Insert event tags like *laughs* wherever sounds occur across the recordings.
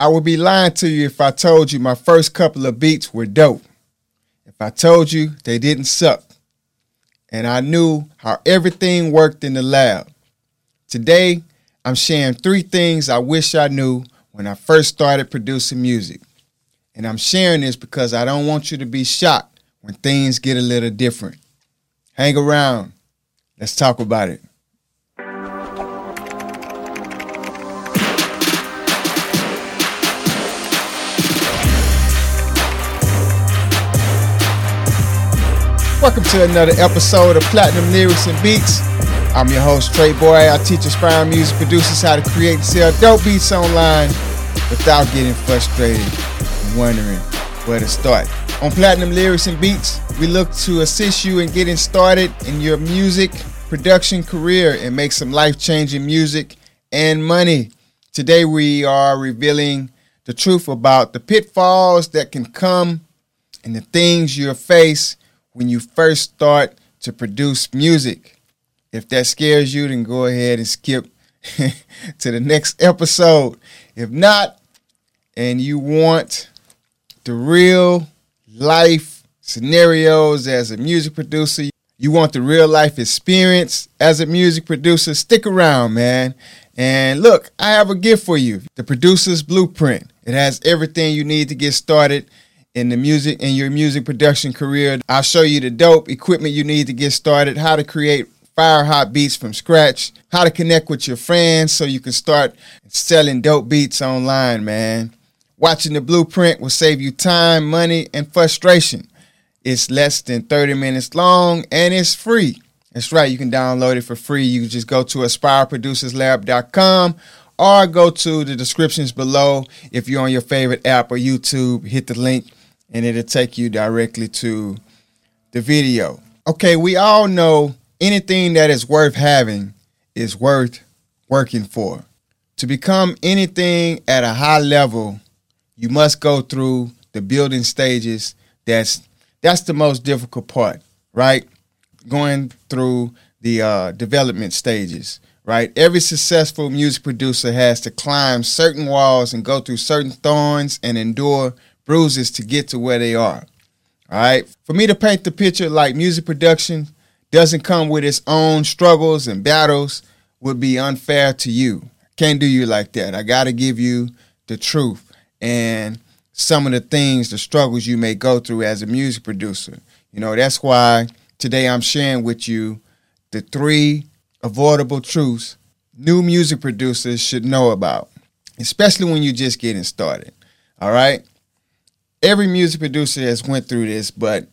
I would be lying to you if I told you my first couple of beats were dope. If I told you they didn't suck. And I knew how everything worked in the lab. Today, I'm sharing three things I wish I knew when I first started producing music. And I'm sharing this because I don't want you to be shocked when things get a little different. Hang around. Let's talk about it. Welcome to another episode of Platinum Lyrics and Beats. I'm your host, Treboey. I teach aspiring music producers how to create and sell dope beats online without getting frustrated and wondering where to start. On Platinum Lyrics and Beats, we look to assist you in getting started in your music production career and make some life changing music and money. Today, we are revealing the truth about the pitfalls that can come and the things you'll face when you first start to produce music. If that scares you, then go ahead and skip *laughs* to the next episode. If not, and you want the real life scenarios as a music producer, you want the real life experience as a music producer, stick around, man. And look, I have a gift for you the producer's blueprint. It has everything you need to get started in the music in your music production career. I'll show you the dope equipment you need to get started, how to create fire hot beats from scratch, how to connect with your friends so you can start selling dope beats online, man. Watching the blueprint will save you time, money, and frustration. It's less than 30 minutes long and it's free. That's right, you can download it for free. You can just go to aspireproducerslab.com or go to the descriptions below. If you're on your favorite app or YouTube, hit the link and it'll take you directly to the video. Okay, we all know anything that is worth having is worth working for. To become anything at a high level, you must go through the building stages. That's that's the most difficult part, right? Going through the uh, development stages, right? Every successful music producer has to climb certain walls and go through certain thorns and endure bruises to get to where they are. All right. For me to paint the picture like music production doesn't come with its own struggles and battles would be unfair to you. Can't do you like that. I got to give you the truth and some of the things, the struggles you may go through as a music producer. You know, that's why today I'm sharing with you the three avoidable truths new music producers should know about, especially when you're just getting started. All right? Every music producer has went through this, but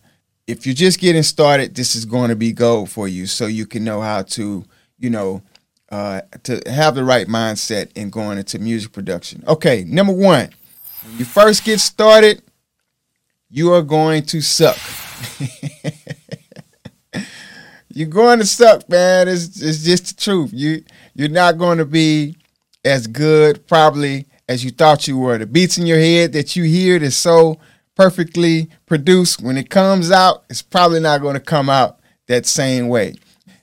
if you're just getting started, this is going to be gold for you, so you can know how to, you know, uh, to have the right mindset in going into music production. Okay, number one, when you first get started, you are going to suck. *laughs* you're going to suck, man. It's, it's just the truth. You you're not going to be as good probably as you thought you were. The beats in your head that you hear that's so perfectly produced, when it comes out, it's probably not going to come out that same way.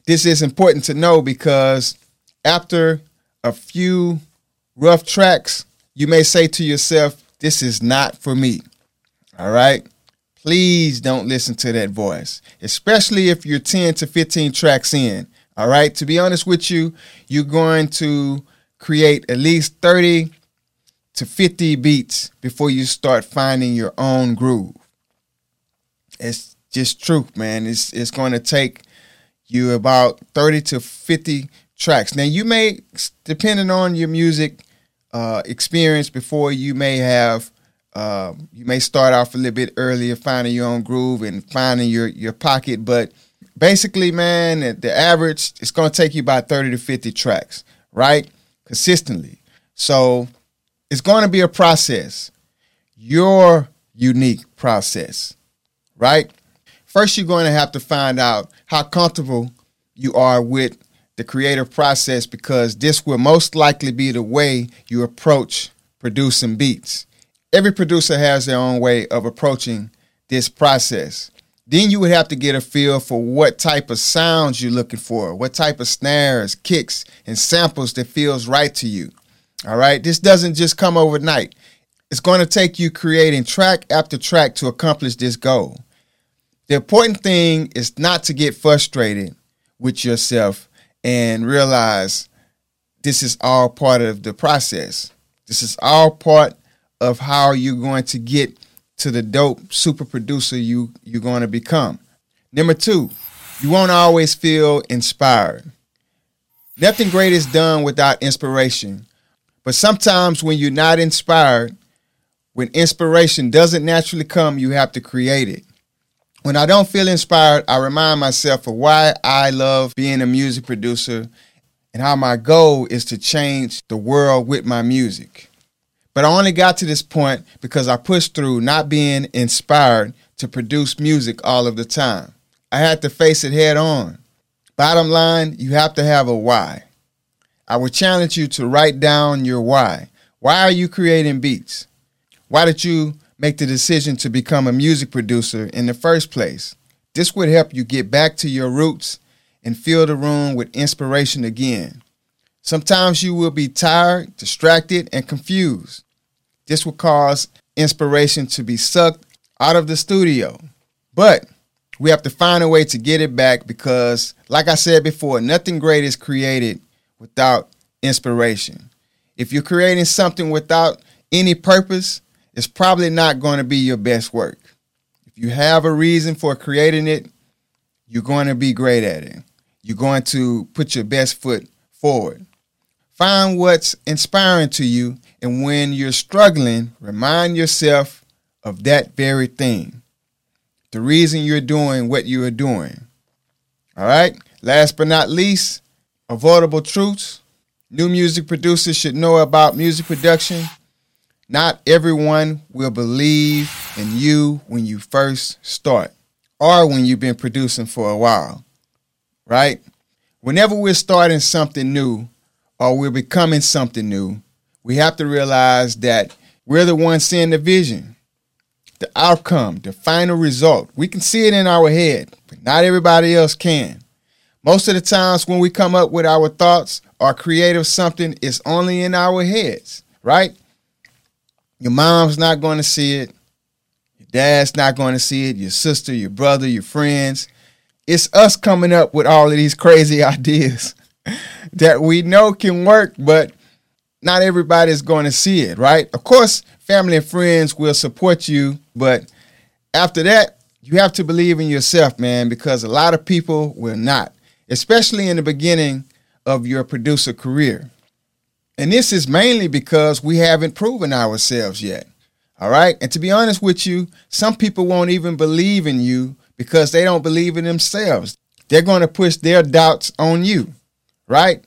This is important to know because after a few rough tracks, you may say to yourself, This is not for me. All right? Please don't listen to that voice, especially if you're 10 to 15 tracks in. All right? To be honest with you, you're going to create at least 30 to 50 beats before you start finding your own groove. It's just truth, man. It's it's going to take you about 30 to 50 tracks. Now you may depending on your music uh, experience before you may have uh, you may start off a little bit earlier finding your own groove and finding your your pocket, but basically, man, the average it's going to take you about 30 to 50 tracks, right? Consistently. So it's going to be a process, your unique process, right? First, you're going to have to find out how comfortable you are with the creative process because this will most likely be the way you approach producing beats. Every producer has their own way of approaching this process. Then you would have to get a feel for what type of sounds you're looking for, what type of snares, kicks, and samples that feels right to you. All right. This doesn't just come overnight. It's going to take you creating track after track to accomplish this goal. The important thing is not to get frustrated with yourself and realize this is all part of the process. This is all part of how you're going to get to the dope super producer you you're going to become. Number 2, you won't always feel inspired. Nothing great is done without inspiration. But sometimes when you're not inspired, when inspiration doesn't naturally come, you have to create it. When I don't feel inspired, I remind myself of why I love being a music producer and how my goal is to change the world with my music. But I only got to this point because I pushed through not being inspired to produce music all of the time. I had to face it head on. Bottom line, you have to have a why. I would challenge you to write down your why. Why are you creating beats? Why did you make the decision to become a music producer in the first place? This would help you get back to your roots and fill the room with inspiration again. Sometimes you will be tired, distracted, and confused. This will cause inspiration to be sucked out of the studio. But we have to find a way to get it back because, like I said before, nothing great is created without inspiration. If you're creating something without any purpose, it's probably not going to be your best work. If you have a reason for creating it, you're going to be great at it. You're going to put your best foot forward. Find what's inspiring to you, and when you're struggling, remind yourself of that very thing. The reason you're doing what you are doing. All right? Last but not least, avoidable truths. New music producers should know about music production not everyone will believe in you when you first start or when you've been producing for a while, right? Whenever we're starting something new or we're becoming something new, we have to realize that we're the ones seeing the vision, the outcome, the final result. We can see it in our head, but not everybody else can. Most of the times when we come up with our thoughts or creative something, it's only in our heads, right? Your mom's not going to see it. Your dad's not going to see it. Your sister, your brother, your friends. It's us coming up with all of these crazy *laughs* ideas that we know can work, but not everybody's going to see it, right? Of course, family and friends will support you, but after that, you have to believe in yourself, man, because a lot of people will not, especially in the beginning of your producer career. And this is mainly because we haven't proven ourselves yet. All right. And to be honest with you, some people won't even believe in you because they don't believe in themselves. They're going to push their doubts on you. Right.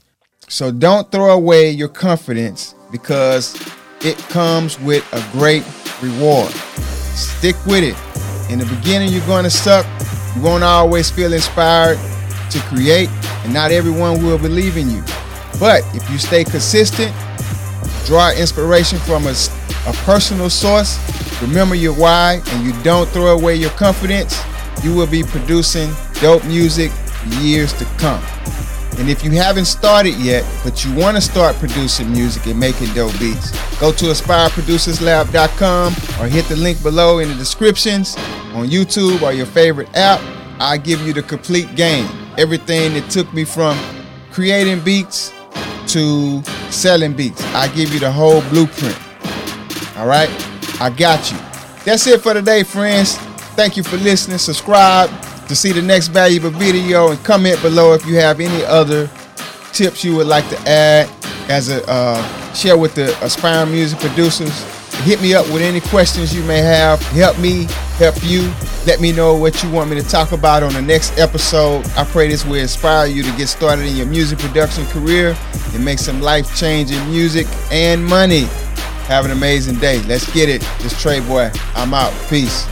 So don't throw away your confidence because it comes with a great reward. Stick with it. In the beginning, you're going to suck. You won't always feel inspired to create, and not everyone will believe in you. But if you stay consistent, draw inspiration from a, a personal source, remember your why, and you don't throw away your confidence, you will be producing dope music years to come. And if you haven't started yet, but you want to start producing music and making dope beats, go to aspireproducerslab.com or hit the link below in the descriptions on YouTube or your favorite app. I give you the complete game. Everything that took me from creating beats to selling beats. I give you the whole blueprint. All right? I got you. That's it for today, friends. Thank you for listening. Subscribe to see the next valuable video and comment below if you have any other tips you would like to add as a uh, share with the aspiring music producers. Hit me up with any questions you may have. Help me help you. Let me know what you want me to talk about on the next episode. I pray this will inspire you to get started in your music production career and make some life changing music and money. Have an amazing day. Let's get it. This Treboey. I'm out. Peace.